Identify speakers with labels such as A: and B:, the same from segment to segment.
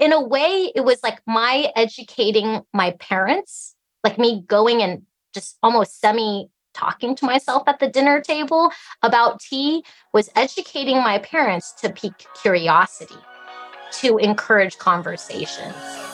A: in a way, it was like my educating my parents, like me going and just almost semi talking to myself at the dinner table about tea was educating my parents to pique curiosity, to encourage conversations.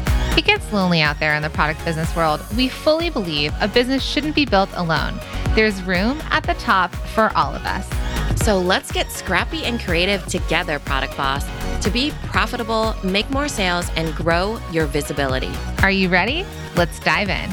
B: It gets lonely out there in the product business world. We fully believe a business shouldn't be built alone. There's room at the top for all of us.
C: So let's get scrappy and creative together, Product Boss, to be profitable, make more sales, and grow your visibility.
B: Are you ready? Let's dive in.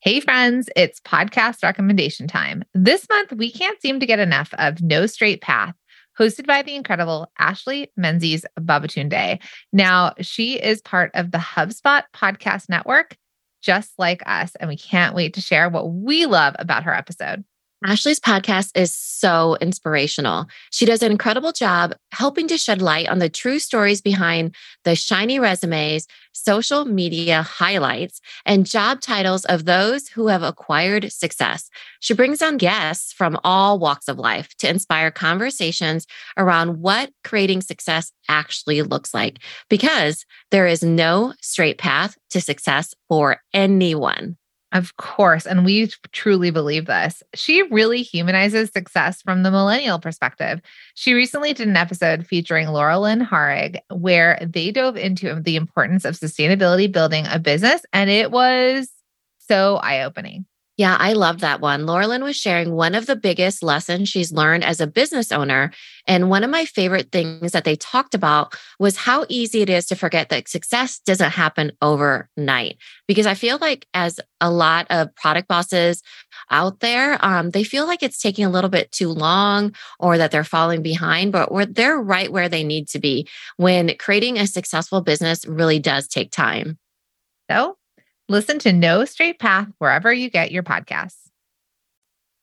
B: Hey, friends, it's podcast recommendation time. This month, we can't seem to get enough of No Straight Path hosted by the incredible Ashley Menzies Babatunde. Now, she is part of the HubSpot podcast network, just like us, and we can't wait to share what we love about her episode.
C: Ashley's podcast is so inspirational. She does an incredible job helping to shed light on the true stories behind the shiny resumes, social media highlights, and job titles of those who have acquired success. She brings on guests from all walks of life to inspire conversations around what creating success actually looks like, because there is no straight path to success for anyone.
B: Of course. And we truly believe this. She really humanizes success from the millennial perspective. She recently did an episode featuring Laurel Lynn Harig where they dove into the importance of sustainability building a business. And it was so eye opening.
C: Yeah, I love that one. Laurelyn was sharing one of the biggest lessons she's learned as a business owner. And one of my favorite things that they talked about was how easy it is to forget that success doesn't happen overnight. Because I feel like, as a lot of product bosses out there, um, they feel like it's taking a little bit too long or that they're falling behind, but they're right where they need to be when creating a successful business really does take time.
B: So, Listen to No Straight Path wherever you get your podcasts.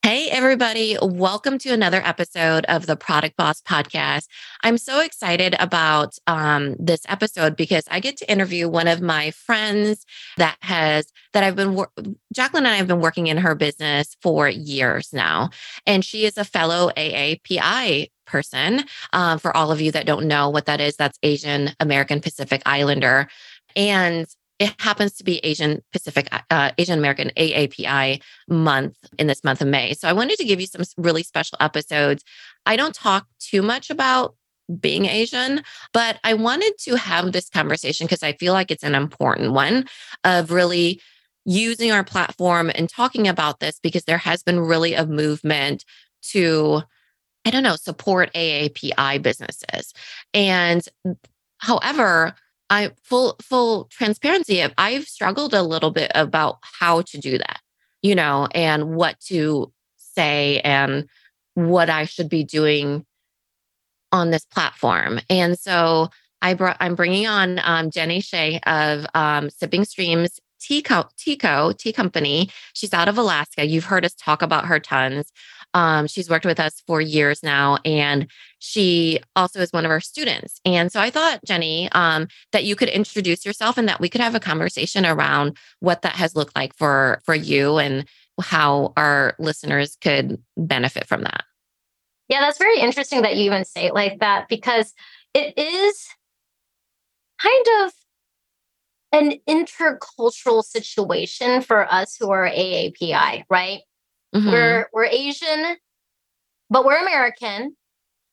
C: Hey, everybody. Welcome to another episode of the Product Boss Podcast. I'm so excited about um, this episode because I get to interview one of my friends that has, that I've been, Jacqueline and I have been working in her business for years now. And she is a fellow AAPI person. Um, for all of you that don't know what that is, that's Asian American Pacific Islander. And it happens to be Asian Pacific, uh, Asian American AAPI month in this month of May. So I wanted to give you some really special episodes. I don't talk too much about being Asian, but I wanted to have this conversation because I feel like it's an important one of really using our platform and talking about this because there has been really a movement to, I don't know, support AAPI businesses. And however, I full full transparency. I've struggled a little bit about how to do that, you know, and what to say and what I should be doing on this platform. And so I brought I'm bringing on um, Jenny Tse of um, Sipping Streams Tea Co, Tea Co, Tea Company. She's out of Alaska. You've heard us talk about her tons. Um, she's worked with us for years now, and she also is one of our students. And so I thought, Jenny, um, that you could introduce yourself and that we could have a conversation around what that has looked like for for you and how our listeners could benefit from that.
A: Yeah, that's very interesting that you even say it like that because it is kind of an intercultural situation for us who are AAPI, right? Mm-hmm. We're we're Asian, but we're American.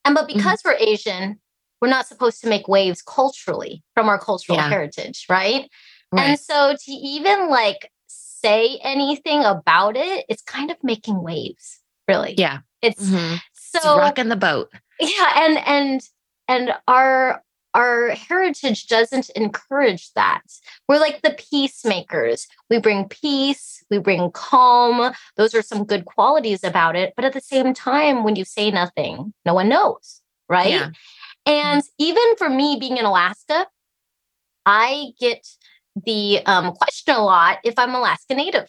A: And but mm-hmm. because mm-hmm. we're Asian, we're not supposed to make waves culturally from our cultural yeah. heritage, right? right? And so to even like say anything about it, it's kind of making waves, really.
C: Yeah.
A: It's
C: mm-hmm. so it's rocking the boat.
A: Yeah, and and and our our heritage doesn't encourage that. We're like the peacemakers. We bring peace, we bring calm. Those are some good qualities about it. But at the same time, when you say nothing, no one knows, right? Yeah. And mm-hmm. even for me being in Alaska, I get the um, question a lot if I'm Alaska Native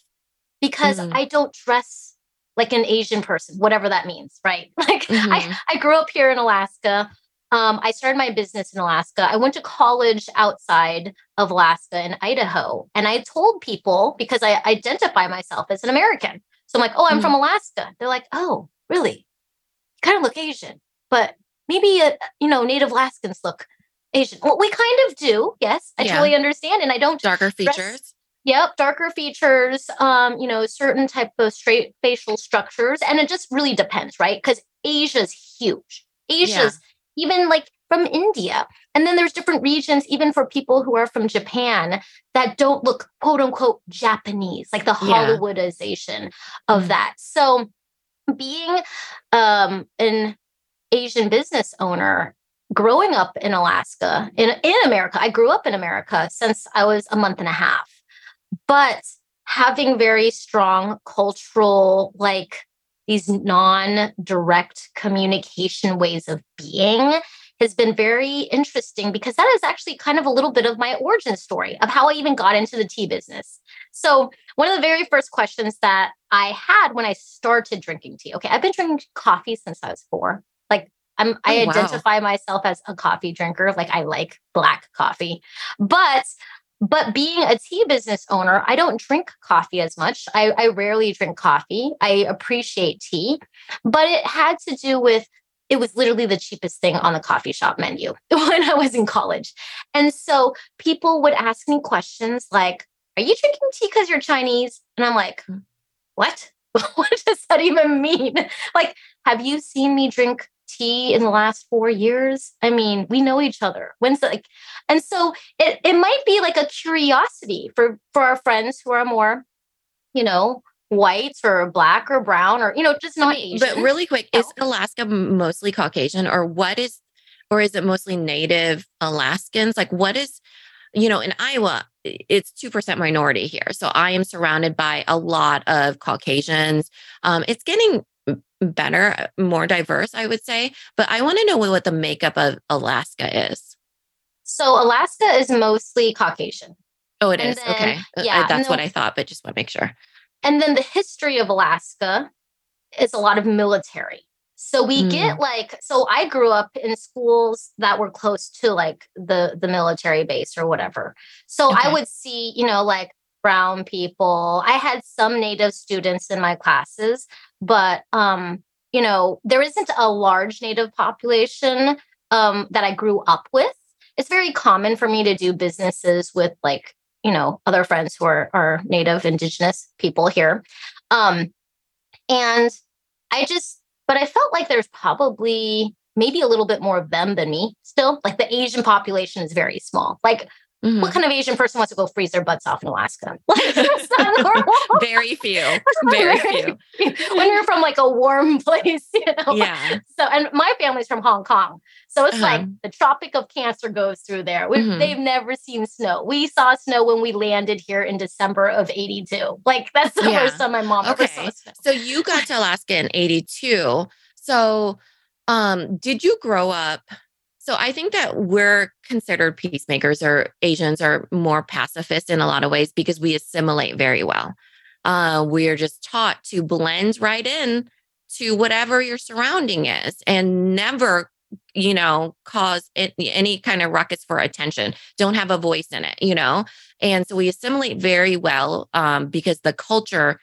A: because
C: Mhm.
A: I don't dress like an Asian person, whatever that means, right? Like
C: Mhm.
A: I, I grew up here in Alaska. Um, I started my business in Alaska. I went to college outside of Alaska in Idaho. And I told people because I identify myself as an American. So I'm like, oh, I'm
C: Mhm.
A: from Alaska. They're like, oh, really? You kind of look Asian, but maybe, uh, you know, Native Alaskans look Asian. Well, we kind of do. Yes, I
C: Yeah.
A: totally understand. And I don't
C: Darker
A: dress-
C: features.
A: Yep, darker features, um, you know, certain type of straight facial structures, and it just really depends, right? Because Asia's huge. Asia's even like from India, and then there's different regions, even for people who are from Japan that don't look quote unquote Japanese, like the
C: Yeah.
A: Hollywoodization of
C: Mhm.
A: that. So, being um, an Asian business owner, growing up in Alaska, in, in America, I grew up in America since I was a month and a half, but having very strong cultural, like these non direct communication ways of being has been very interesting because that is actually kind of a little bit of my origin story of how I even got into the tea business. So, one of the very first questions that I had when I started drinking tea, okay, I've been drinking coffee since I was four. Like, I'm, I
C: Oh, wow.
A: identify myself as a coffee drinker. Like, I like black coffee, but but being a tea business owner, I don't drink coffee as much. I, I rarely drink coffee. I appreciate tea, but it had to do with it was literally the cheapest thing on the coffee shop menu when I was in college. And so people would ask me questions like, Are you drinking tea because you're Chinese? And I'm like,
C: Mm.
A: What? what does that even mean? Like, have you seen me drink tea in the last four years? I mean, we know each other. When's the, like, and so it, it might be like a curiosity for for our friends who are more, you know, white or black or brown or you know, just not Asian.
C: But really quick, is Alaska mostly Caucasian or what is, or is it mostly Native Alaskans? Like, what is, you know, in Iowa, it's 2% minority here. So I am surrounded by a lot of Caucasians. Um, it's getting better, uh, more diverse, I would say. But I want to know what the makeup of Alaska is.
A: so Alaska is mostly Caucasian.
C: Oh, it
A: And
C: is.
A: then-
C: okay. Uh,
A: yeah,
C: That's what I thought, but just want to make sure.
A: And then the history of Alaska is a lot of military. So we
C: Mm.
A: get like so I grew up in schools that were close to like the the military base or whatever. So
C: Okay.
A: I would see, you know, like brown people. I had some native students in my classes, but um you know, there isn't a large native population um that I grew up with. It's very common for me to do businesses with like you know other friends who are are native indigenous people here. Um and i just but i felt like there's probably maybe a little bit more of them than me still. Like the asian population is very small. Like
C: Mhm.
A: what kind of asian person wants to go freeze their butts off in alaska like it's not normal
C: Very few. Very few.
A: when you're from like a warm place you know
C: Yeah.
A: so and my family's from hong kong so it's like
C: Uh-huh.
A: the tropic of cancer goes through there
C: Mhm.
A: they've never seen snow we saw snow when we landed here in december of 82 like that's the
C: Yeah.
A: first time my mom ever saw
C: Okay.
A: snow
C: So you got to Alaska in 82. So um did you grow up so I think that we're considered peacemakers or Asians are more pacifist in a lot of ways because we assimilate very well. Uh we're just taught to blend right in to whatever your surrounding is and never you know cause it, any kind of ruckus for attention. Don't have a voice in it you know? And so we assimilate very well um, because the culture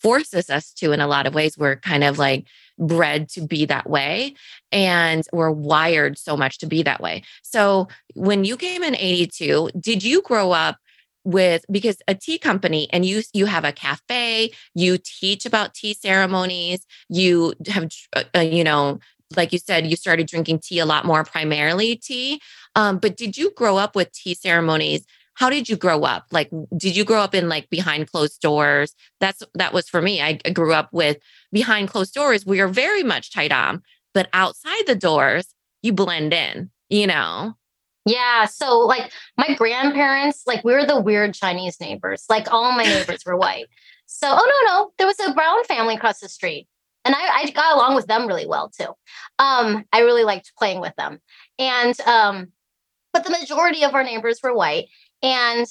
C: forces us to in a lot of ways. We're kind of like bred to be that way and we're wired so much to be that way. So when you came in 82 did you grow up with because a tea company and you you have a cafe you teach about tea ceremonies you have uh, you know like you said you started drinking tea a lot more primarily tea. Um, but did you grow up with tea ceremonies how did you grow up? Like did you grow up in like behind closed doors? That's that was for me. I grew up with behind closed doors we are very much tight on but outside the doors you blend in you know?
A: Yeah so like my grandparents like we were the weird chinese neighbors. Like all my neighbors were white. So oh no no there was a brown family across the street and I, I got along with them really well too. Um i really liked playing with them. And um but the majority of our neighbors were white. And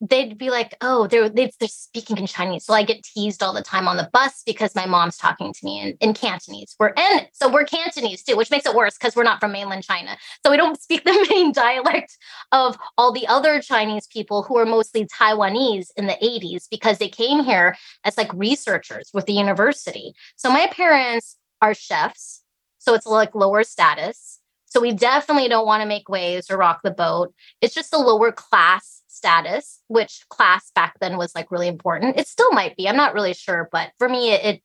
A: they'd be like, oh, they're they're speaking in Chinese. So I get teased all the time on the bus because my mom's talking to me in, in Cantonese. We're in, so we're Cantonese too, which makes it worse because we're not from mainland China. So we don't speak the main dialect of all the other Chinese people who are mostly Taiwanese in the 80s because they came here as like researchers with the university. So my parents are chefs. So it's like lower status. So we definitely don't want to make waves or rock the boat. It's just a lower class status, which class back then was like really important. It still might be. I'm not really sure, but for me, it, it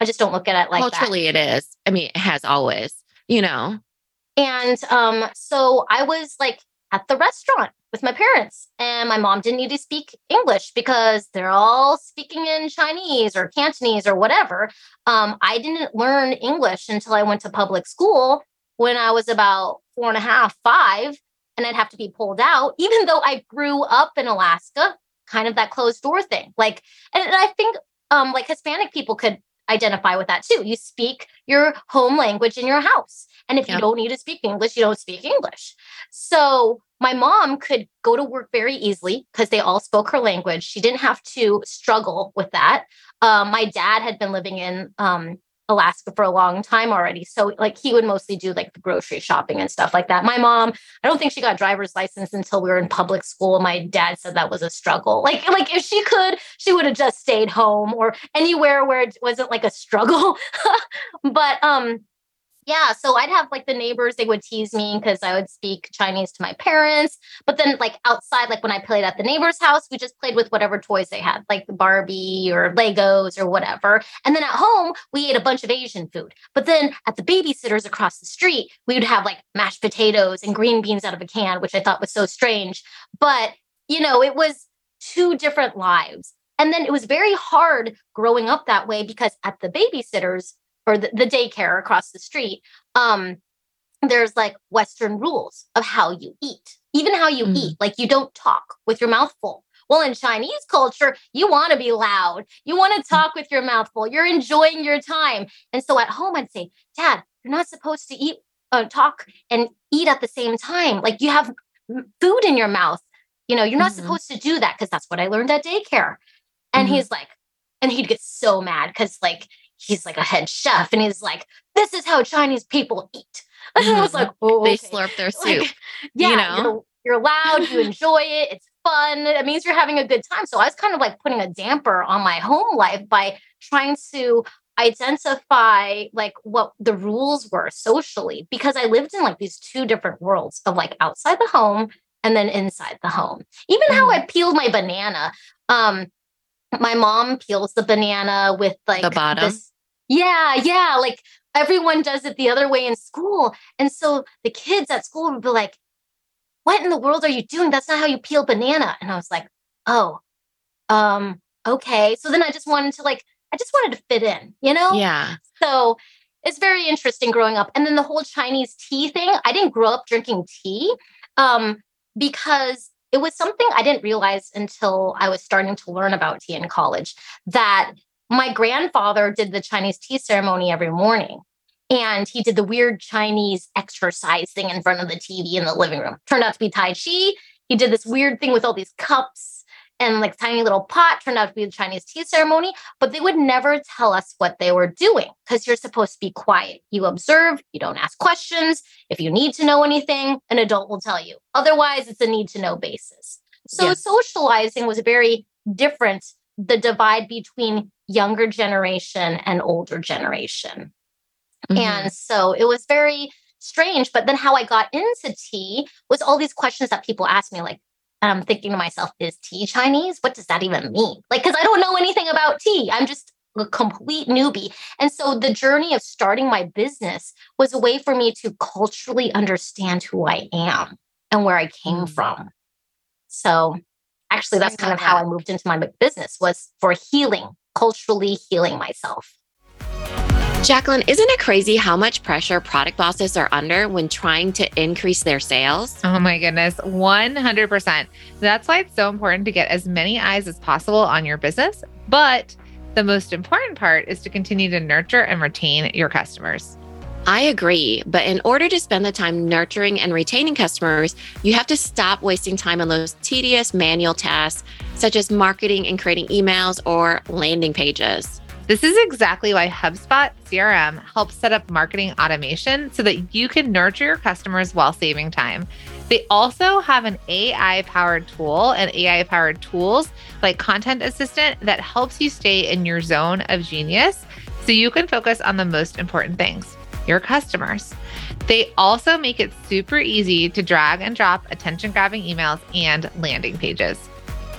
A: I just don't look at it like
C: culturally
A: that.
C: it is. I mean, it has always, you know.
A: And um, so I was like at the restaurant with my parents, and my mom didn't need to speak English because they're all speaking in Chinese or Cantonese or whatever. Um, I didn't learn English until I went to public school when I was about four and a half, five and I'd have to be pulled out, even though I grew up in Alaska, kind of that closed door thing. Like, and I think um, like Hispanic people could identify with that too. You speak your home language in your house. And if you don't need to speak English, you don't speak English. So my mom could go to work very easily because they all spoke her language. She didn't have to struggle with that. Um, my dad had been living in um, Alaska for a long time already. So like he would mostly do like the grocery shopping and stuff like that. My mom, I don't think she got driver's license until we were in public school. My dad said that was a struggle. Like like if she could, she would have just stayed home or anywhere where it wasn't like a struggle. but um yeah, so I'd have like the neighbors, they would tease me because I would speak Chinese to my parents. But then, like outside, like when I played at the neighbor's house, we just played with whatever toys they had, like the Barbie or Legos or whatever. And then at home, we ate a bunch of Asian food. But then at the babysitters across the street, we would have like mashed potatoes and green beans out of a can, which I thought was so strange. But, you know, it was two different lives. And then it was very hard growing up that way because at the babysitters, or the, the daycare across the street, um, there's like Western rules of how you eat, even how you mm. eat. Like you don't talk with your mouth full. Well, in Chinese culture, you want to be loud. You want to mm. talk with your mouth full. You're enjoying your time. And so at home, I'd say, Dad, you're not supposed to eat, uh, talk and eat at the same time. Like you have food in your mouth. You know, you're not mm-hmm. supposed to do that because that's what I learned at daycare. And mm-hmm. he's like, and he'd get so mad because like he's like a head chef and he's like, this is how Chinese people eat. And I was like, oh,
C: they slurp their soup. Like,
A: yeah, you know? you're, you're loud, you enjoy it, it's fun. It means you're having a good time. So I was kind of like putting a damper on my home life by trying to identify like what the rules were socially because I lived in like these two different worlds of like outside the home and then inside the home. Even mm. how I peeled my banana. Um, my mom peels the banana with like
C: the bottom. This,
A: yeah, yeah. Like everyone does it the other way in school. And so the kids at school would be like, what in the world are you doing? That's not how you peel banana. And I was like, oh, um, okay. So then I just wanted to like, I just wanted to fit in, you know?
C: Yeah.
A: So it's very interesting growing up. And then the whole Chinese tea thing, I didn't grow up drinking tea um, because it was something I didn't realize until I was starting to learn about tea in college that my grandfather did the Chinese tea ceremony every morning. And he did the weird Chinese exercise thing in front of the TV in the living room. Turned out to be Tai Chi. He did this weird thing with all these cups and like tiny little pot. Turned out to be the Chinese tea ceremony, but they would never tell us what they were doing because you're supposed to be quiet. You observe, you don't ask questions. If you need to know anything, an adult will tell you. Otherwise, it's a need to know basis. So yes. socializing was very different the divide between younger generation and older generation. Mm-hmm. And so it was very strange. But then how I got into tea was all these questions that people asked me, like, and I'm thinking to myself, is tea Chinese? What does that even mean? Like, because I don't know anything about tea. I'm just a complete newbie. And so the journey of starting my business was a way for me to culturally understand who I am and where I came mm-hmm. from. So actually that's kind of how I moved into my business was for healing, culturally healing myself.
C: Jacqueline, isn't it crazy how much pressure product bosses are under when trying to increase their sales?
B: Oh my goodness, 100%. That's why it's so important to get as many eyes as possible on your business. But the most important part is to continue to nurture and retain your customers.
C: I agree. But in order to spend the time nurturing and retaining customers, you have to stop wasting time on those tedious manual tasks, such as marketing and creating emails or landing pages.
B: This is exactly why HubSpot CRM helps set up marketing automation so that you can nurture your customers while saving time. They also have an AI powered tool and AI powered tools like Content Assistant that helps you stay in your zone of genius so you can focus on the most important things your customers. They also make it super easy to drag and drop attention grabbing emails and landing pages.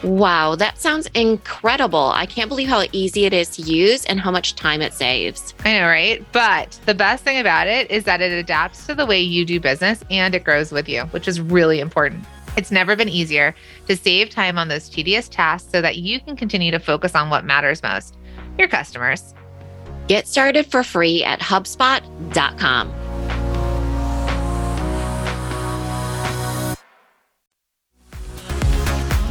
C: Wow, that sounds incredible. I can't believe how easy it is to use and how much time it saves.
B: I know, right? But the best thing about it is that it adapts to the way you do business and it grows with you, which is really important. It's never been easier to save time on those tedious tasks so that you can continue to focus on what matters most your customers.
C: Get started for free at HubSpot.com.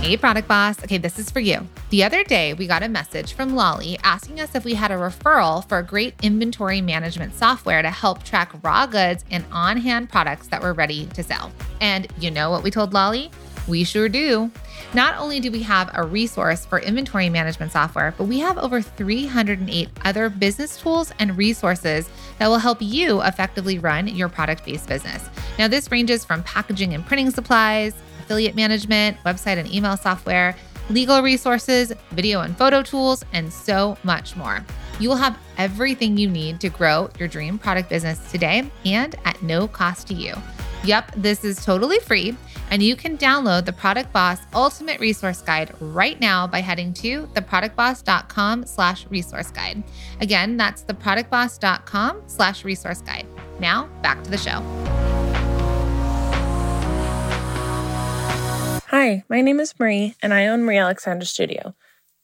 B: Hey, product boss. Okay, this is for you. The other day, we got a message from Lolly asking us if we had a referral for a great inventory management software to help track raw goods and on hand products that were ready to sell. And you know what we told Lolly? We sure do. Not only do we have a resource for inventory management software, but we have over 308 other business tools and resources that will help you effectively run your product based business. Now, this ranges from packaging and printing supplies affiliate management, website and email software, legal resources, video and photo tools, and so much more. You will have everything you need to grow your dream product business today and at no cost to you. Yep, this is totally free, and you can download the Product Boss Ultimate Resource Guide right now by heading to theproductboss.com slash resource guide. Again, that's theproductboss.com slash resource guide. Now, back to the show.
D: Hi, my name is Marie, and I own Marie Alexander Studio.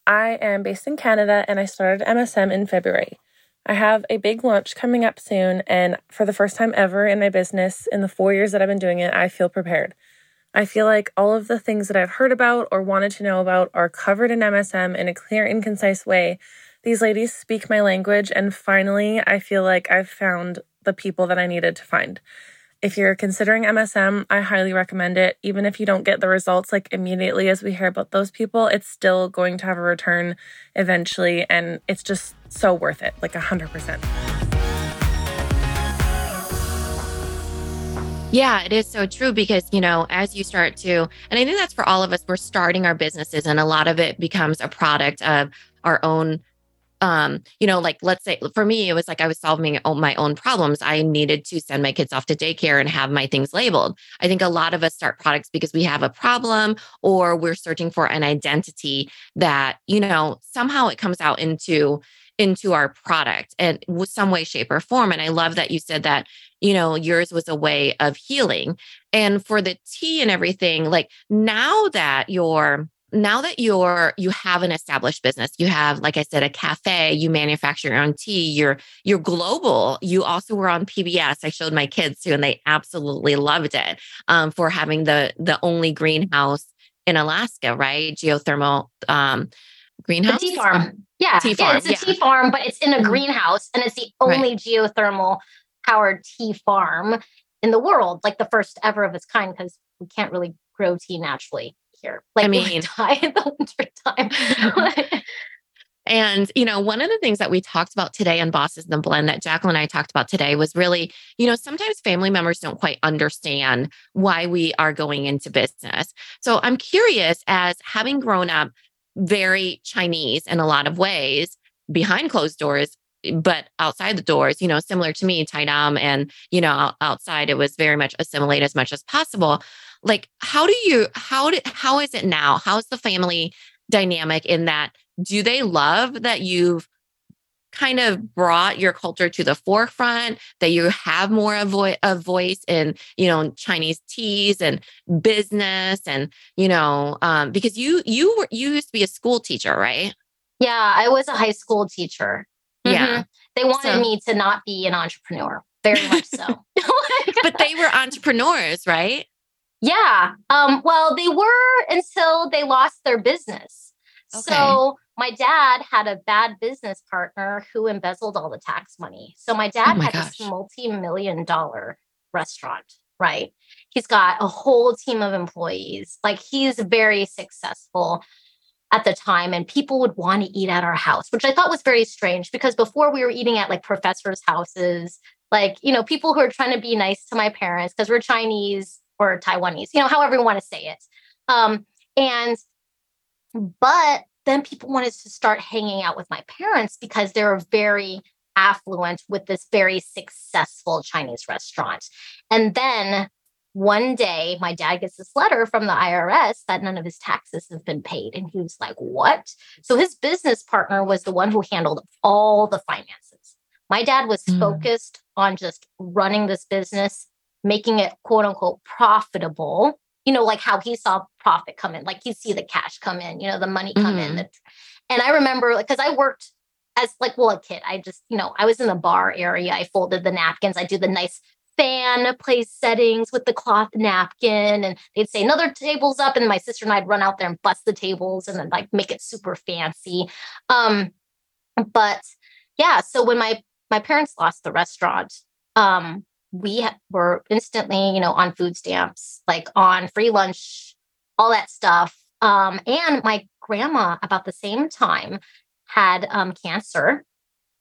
D: I am based in Canada, and I started MSM in February. I have a big launch coming up soon, and for the first time ever in my business, in the four years that I've been doing it, I feel prepared. I feel like all of the things that I've heard about or wanted to know about are covered in MSM in a clear and concise way. These ladies speak my language, and finally, I feel like I've found the people that I needed to find. If you're considering MSM, I highly recommend it. Even if you don't get the results like immediately as we hear about those people, it's still going to have a return eventually. And it's just so worth it, like 100%.
C: Yeah, it is so true because, you know, as you start to, and I think that's for all of us, we're starting our businesses and a lot of it becomes a product of our own um, you know, like let's say for me, it was like I was solving my own problems. I needed to send my kids off to daycare and have my things labeled. I think a lot of us start products because we have a problem or we're searching for an identity that, you know, somehow it comes out into into our product and some way shape or form and i love that you said that you know yours was a way of healing. And for the tea and everything like now that you're now that you're you have an established business you have like i said a cafe you manufacture your own tea you're you're global. You also were on pbs i showed my kids too and they absolutely loved it um, for having the the only greenhouse in alaska right? Geothermal um, greenhouse
A: the tea farm yeah tea farm. yeah it's a yeah. tea farm but it's in a mm-hmm. greenhouse and it's the only right. geothermal powered tea farm in the world like the first ever of its kind because we can't really grow tea naturally here. Like I mean, die in the winter time.
C: And, you know, one of the things that we talked about today on Bosses in the Blend that Jacqueline and I talked about today was really, you know, sometimes family members don't quite understand why we are going into business. So I'm curious, as having grown up very Chinese in a lot of ways behind closed doors, but outside the doors, you know, similar to me, Taidam, and, you know, outside, it was very much assimilate as much as possible. Like how do you how did how is it now? How's the family dynamic in that? Do they love that you've kind of brought your culture to the forefront that you have more of a voice in you know chinese teas and business and you know um, because you you were you used to be a school teacher right
A: yeah i was a high school teacher
C: yeah mm-hmm.
A: they wanted so, me to not be an entrepreneur very much so
C: but they were entrepreneurs right
A: yeah. Um, well, they were until they lost their business.
C: Okay.
A: So my dad had a bad business partner who embezzled all the tax money. So my dad
C: Oh my
A: had
C: gosh.
A: this multi-million dollar restaurant, right? He's got a whole team of employees. Like he's very successful at the time and people would want to eat at our house, which I thought was very strange because before we were eating at like professors' houses, like, you know, people who are trying to be nice to my parents because we're Chinese or Taiwanese, you know, however you want to say it. Um, and but then people wanted to start hanging out with my parents because they were very affluent with this very successful Chinese restaurant. And then one day, my dad gets this letter from the IRS that none of his taxes have been paid. And he was like, What? So his business partner was the one who handled all the finances. My dad was
C: Mm.
A: focused on just running this business, making it quote unquote profitable. You know, like how he saw profit come in, like he'd see the cash come in, you know, the money come in.
C: Mhm.
A: The, and I remember, like, because I worked as like, well, a kid, I just, you know, I was in the bar area. I folded the napkins. I do the nice fan place settings with the cloth napkin. And they'd say another table's up. And my sister and I'd run out there and bust the tables and then like make it super fancy. Um, but yeah, so when my my parents lost the restaurant, um, we were instantly, you know, on food stamps, like on free lunch, all that stuff. Um, and my grandma, about the same time, had um, cancer,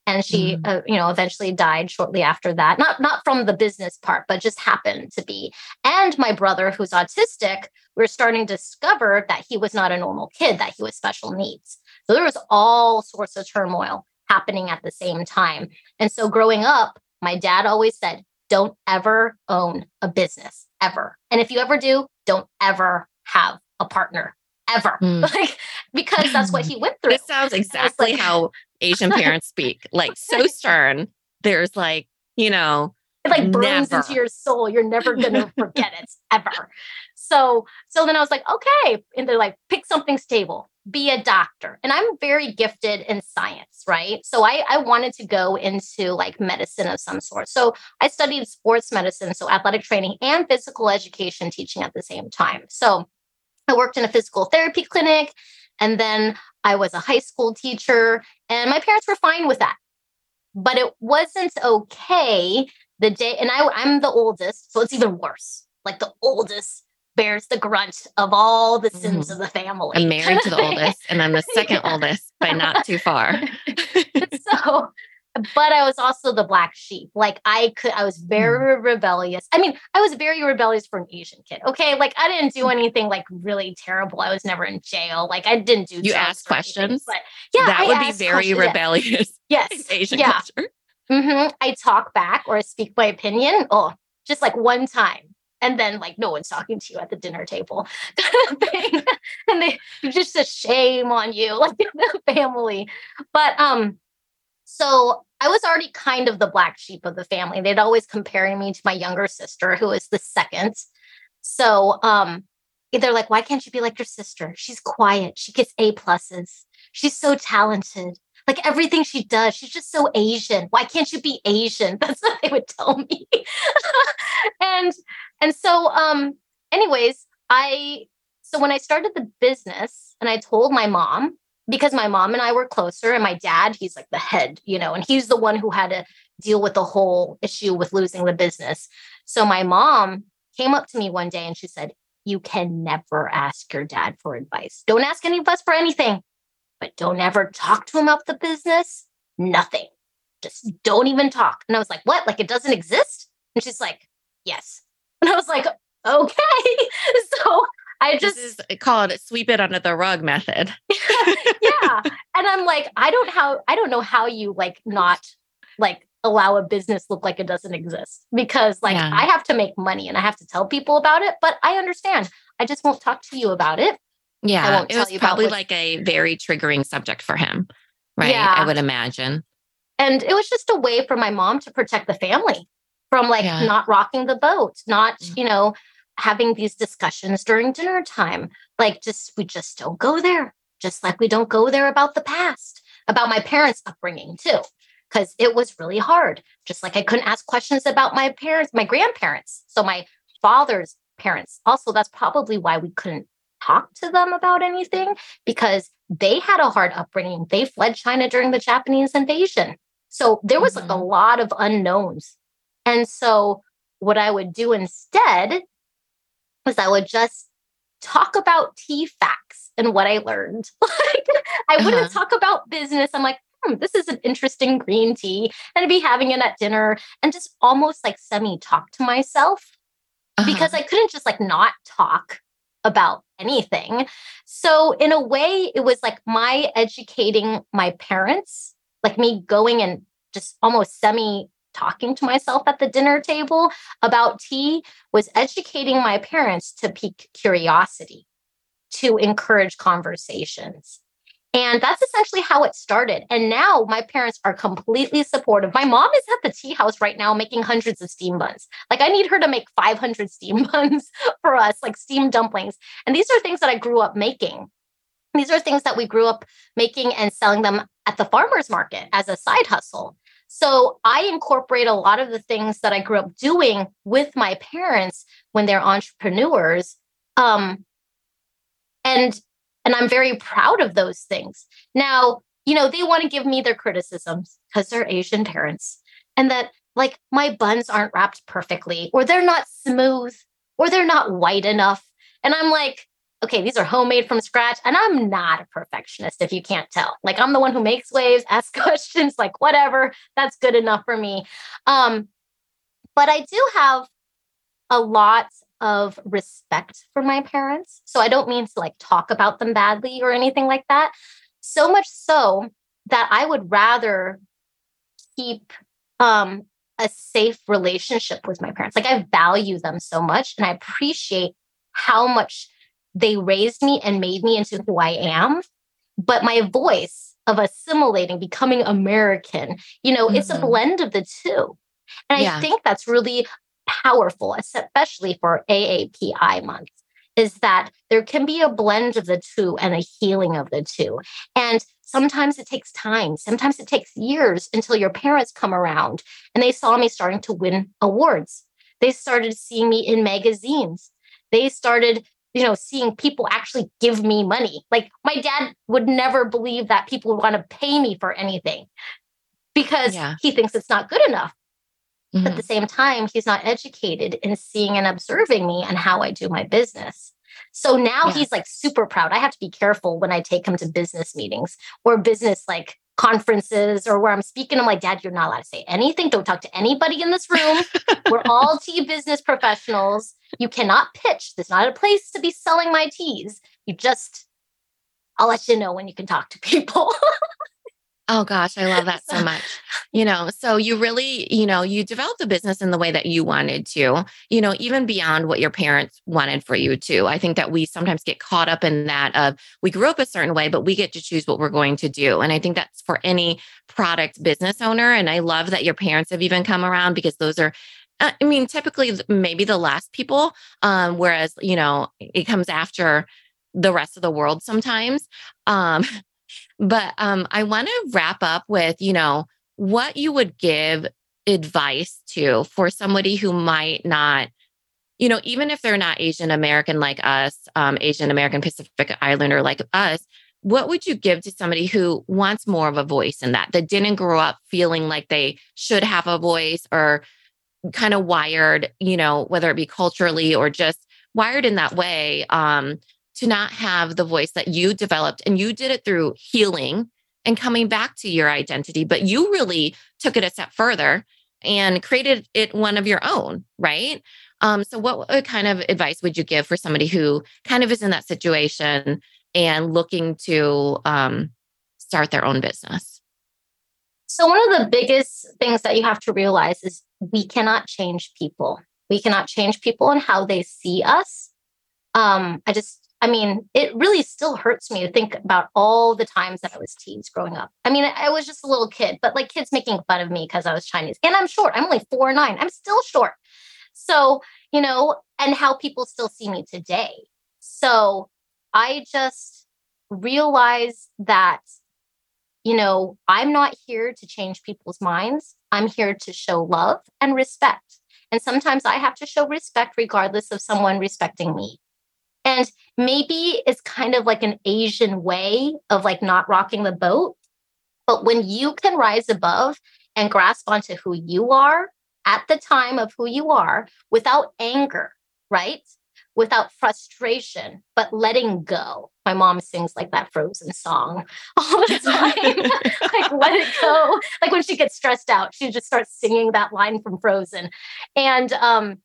A: and she,
C: Mm.
A: uh, you know, eventually died shortly after that. Not not from the business part, but just happened to be. And my brother, who's autistic, we are starting to discover that he was not a normal kid; that he was special needs. So there was all sorts of turmoil happening at the same time. And so growing up, my dad always said, don't ever own a business ever. And if you ever do, don't ever have a partner ever.
C: Hmm.
A: Like because that's what he went through.
C: This sounds exactly
A: like-
C: how Asian parents speak. Like so stern. There's like, you know,
A: it like burns
C: Never.
A: into your soul. You're never gonna forget it ever. So so then I was like, okay. And they're like, pick something stable, be a doctor. And I'm very gifted in science, right? So I, I wanted to go into like medicine of some sort. So I studied sports medicine, so athletic training and physical education teaching at the same time. So I worked in a physical therapy clinic and then I was a high school teacher, and my parents were fine with that. But it wasn't okay the day, and I, I'm the oldest, so it's even worse. Like the oldest bears the grunt of all the sins
C: Mhm.
A: of the family.
C: I'm married to the oldest and I'm the second
A: Yeah.
C: oldest by not too far.
A: so but I was also the black sheep. Like I could, I was very
C: Hmm.
A: rebellious. I mean, I was very rebellious for an Asian kid. Okay. Like I didn't do anything like really terrible. I was never in jail. Like I didn't do
C: You asked questions?
A: But yeah,
C: that
A: I
C: would be very
A: questions.
C: Rebellious
A: Yes.
C: Asian
A: yeah.
C: culture.
A: hmm I talk back or I speak my opinion. Oh, just like one time. And then like no one's talking to you at the dinner table and they just a shame on you, like the family. But um, so I was already kind of the black sheep of the family. They'd always comparing me to my younger sister, who is the second. So um, they're like, why can't you be like your sister? She's quiet. She gets A pluses. She's so talented like everything she does she's just so asian why can't you be asian that's what they would tell me and and so um anyways i so when i started the business and i told my mom because my mom and i were closer and my dad he's like the head you know and he's the one who had to deal with the whole issue with losing the business so my mom came up to me one day and she said you can never ask your dad for advice don't ask any of us for anything but don't ever talk to him about the business. Nothing. Just don't even talk. And I was like, what? Like it doesn't exist? And she's like, yes. And I was like, okay. So I just,
C: this is called sweep it under the rug method.
A: yeah. And I'm like, I don't how I don't know how you like not like allow a business look like it doesn't exist because like
C: Yeah.
A: I have to make money and I have to tell people about it, but I understand. I just won't talk to you about it.
C: Yeah.
A: won't
C: It
A: tell
C: was
A: you
C: probably like a very triggering subject for him. Right.
A: Yeah.
C: I would imagine.
A: And it was just a way for my mom to protect the family from like
C: Yeah.
A: not rocking the boat, not,
C: Mm.
A: you know, having these discussions during dinner time. Like just we just don't go there. Just like we don't go there about the past, about my parents' upbringing too. Cause it was really hard. Just like I couldn't ask questions about my parents, my grandparents. So my father's parents. Also, that's probably why we couldn't talk to them about anything because they had a hard upbringing. They fled China during the Japanese invasion. So there was mm-hmm. like a mm-hmm. lot of unknowns. And so what I would do instead was I would just talk about tea facts and what I learned. like I wouldn't uh-huh. talk about business. I'm like, hmm, this is an interesting green tea. And I'd be having it at dinner and just almost like semi talk to myself uh-huh. because I couldn't just like not talk about anything. So, in a way, it was like my educating my parents, like me going and just almost semi talking to myself at the dinner table about tea was educating my parents to pique curiosity, to encourage conversations. And that's essentially how it started. And now my parents are completely supportive. My mom is at the tea house right now making hundreds of steam buns. Like I need her to make 500 steam buns for us, like steam dumplings. And these are things that I grew up making. These are things that we grew up making and selling them at the farmers market as a side hustle. So I incorporate a lot of the things that I grew up doing with my parents when they're entrepreneurs. Um, and and I'm very proud of those things. Now, you know, they want to give me their criticisms because they're Asian parents and that like my buns aren't wrapped perfectly or they're not smooth or they're not white enough. And I'm like, okay, these are homemade from scratch. And I'm not a perfectionist if you can't tell. Like I'm the one who makes waves, asks questions, like whatever, that's good enough for me. Um, but I do have a lot of respect for my parents. So I don't mean to like talk about them badly or anything like that. So much so that I would rather keep um, a safe relationship with my parents. Like I value them so much and I appreciate how much they raised me and made me into who I am. But my voice of assimilating, becoming American, you know, mm-hmm. it's a mm-hmm. blend of the two. And yeah. I think that's really powerful, especially for AAPI month, is that there can be a blend of the two and a healing of the two. And sometimes it takes time, sometimes it takes years until your parents come around and they saw me starting to win awards. They started seeing me in magazines. They started you know, seeing people actually give me money. Like my dad would never believe that people would want to pay me for anything because yeah. he thinks it's not good enough. Mm-hmm. At the same time, he's not educated in seeing and observing me and how I do my business. So now yeah. he's like super proud. I have to be careful when I take him to business meetings or business like conferences or where I'm speaking. I'm like, Dad, you're not allowed to say anything. Don't talk to anybody in this room. We're all tea business professionals. You cannot pitch. There's not a place to be selling my teas. You just, I'll let you know when you can talk to people.
C: Oh gosh, I love that so much. You know, so you really, you know, you developed the business in the way that you wanted to, you know, even beyond what your parents wanted for you to. I think that we sometimes get caught up in that of we grew up a certain way, but we get to choose what we're going to do. And I think that's for any product business owner. And I love that your parents have even come around because those are uh, I mean, typically maybe the last people, um, whereas, you know, it comes after the rest of the world sometimes. Um, but um, I want to wrap up with, you know, what you would give advice to for somebody who might not, you know, even if they're not Asian American like us, um, Asian American Pacific Islander like us, what would you give to somebody who wants more of a voice in that, that didn't grow up feeling like they should have a voice or kind of wired, you know, whether it be culturally or just wired in that way? Um, to not have the voice that you developed and you did it through healing and coming back to your identity, but you really took it a step further and created it one of your own, right? Um, so, what kind of advice would you give for somebody who kind of is in that situation and looking to um, start their own business?
A: So, one of the biggest things that you have to realize is we cannot change people. We cannot change people and how they see us. Um, I just I mean, it really still hurts me to think about all the times that I was teased growing up. I mean, I was just a little kid, but like kids making fun of me because I was Chinese. And I'm short. I'm only four nine. I'm still short. So, you know, and how people still see me today. So I just realize that, you know, I'm not here to change people's minds. I'm here to show love and respect. And sometimes I have to show respect regardless of someone respecting me. And maybe it's kind of like an Asian way of like not rocking the boat. But when you can rise above and grasp onto who you are at the time of who you are without anger, right? Without frustration, but letting go. My mom sings like that frozen song all the time. like, let it go. Like when she gets stressed out, she just starts singing that line from Frozen. And um,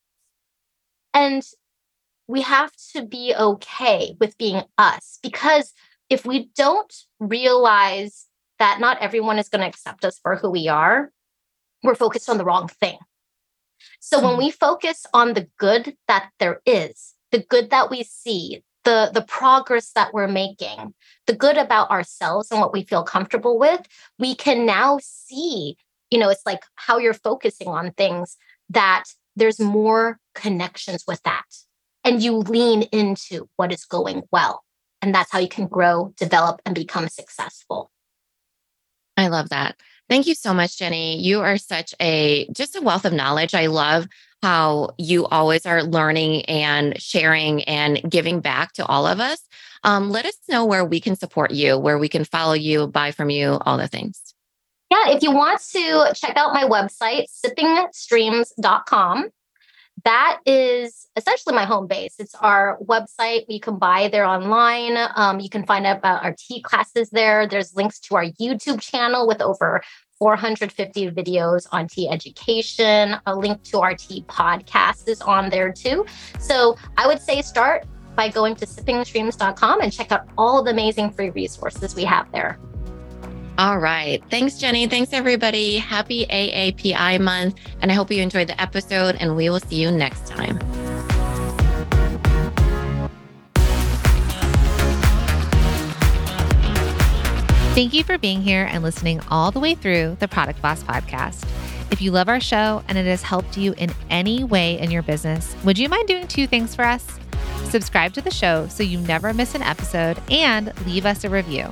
A: and we have to be okay with being us because if we don't realize that not everyone is going to accept us for who we are, we're focused on the wrong thing. So when mm-hmm. we focus on the good that there is, the good that we see, the the progress that we're making, the good about ourselves and what we feel comfortable with, we can now see, you know, it's like how you're focusing on things that there's more connections with that. And you lean into what is going well. And that's how you can grow, develop, and become successful.
C: I love that. Thank you so much, Jenny. You are such a just a wealth of knowledge. I love how you always are learning and sharing and giving back to all of us. Um, let us know where we can support you, where we can follow you, buy from you, all the things.
A: Yeah, if you want to check out my website, sippingstreams.com, that is essentially my home base. It's our website. You can buy there online. Um, you can find out about our tea classes there. There's links to our YouTube channel with over 450 videos on tea education. A link to our tea podcast is on there too. So I would say start by going to sippingstreams.com and check out all the amazing free resources we have there.
C: All right. Thanks, Jenny. Thanks, everybody. Happy AAPI month. And I hope you enjoyed the episode, and we will see you next time.
B: Thank you for being here and listening all the way through the Product Boss podcast. If you love our show and it has helped you in any way in your business, would you mind doing two things for us? Subscribe to the show so you never miss an episode and leave us a review.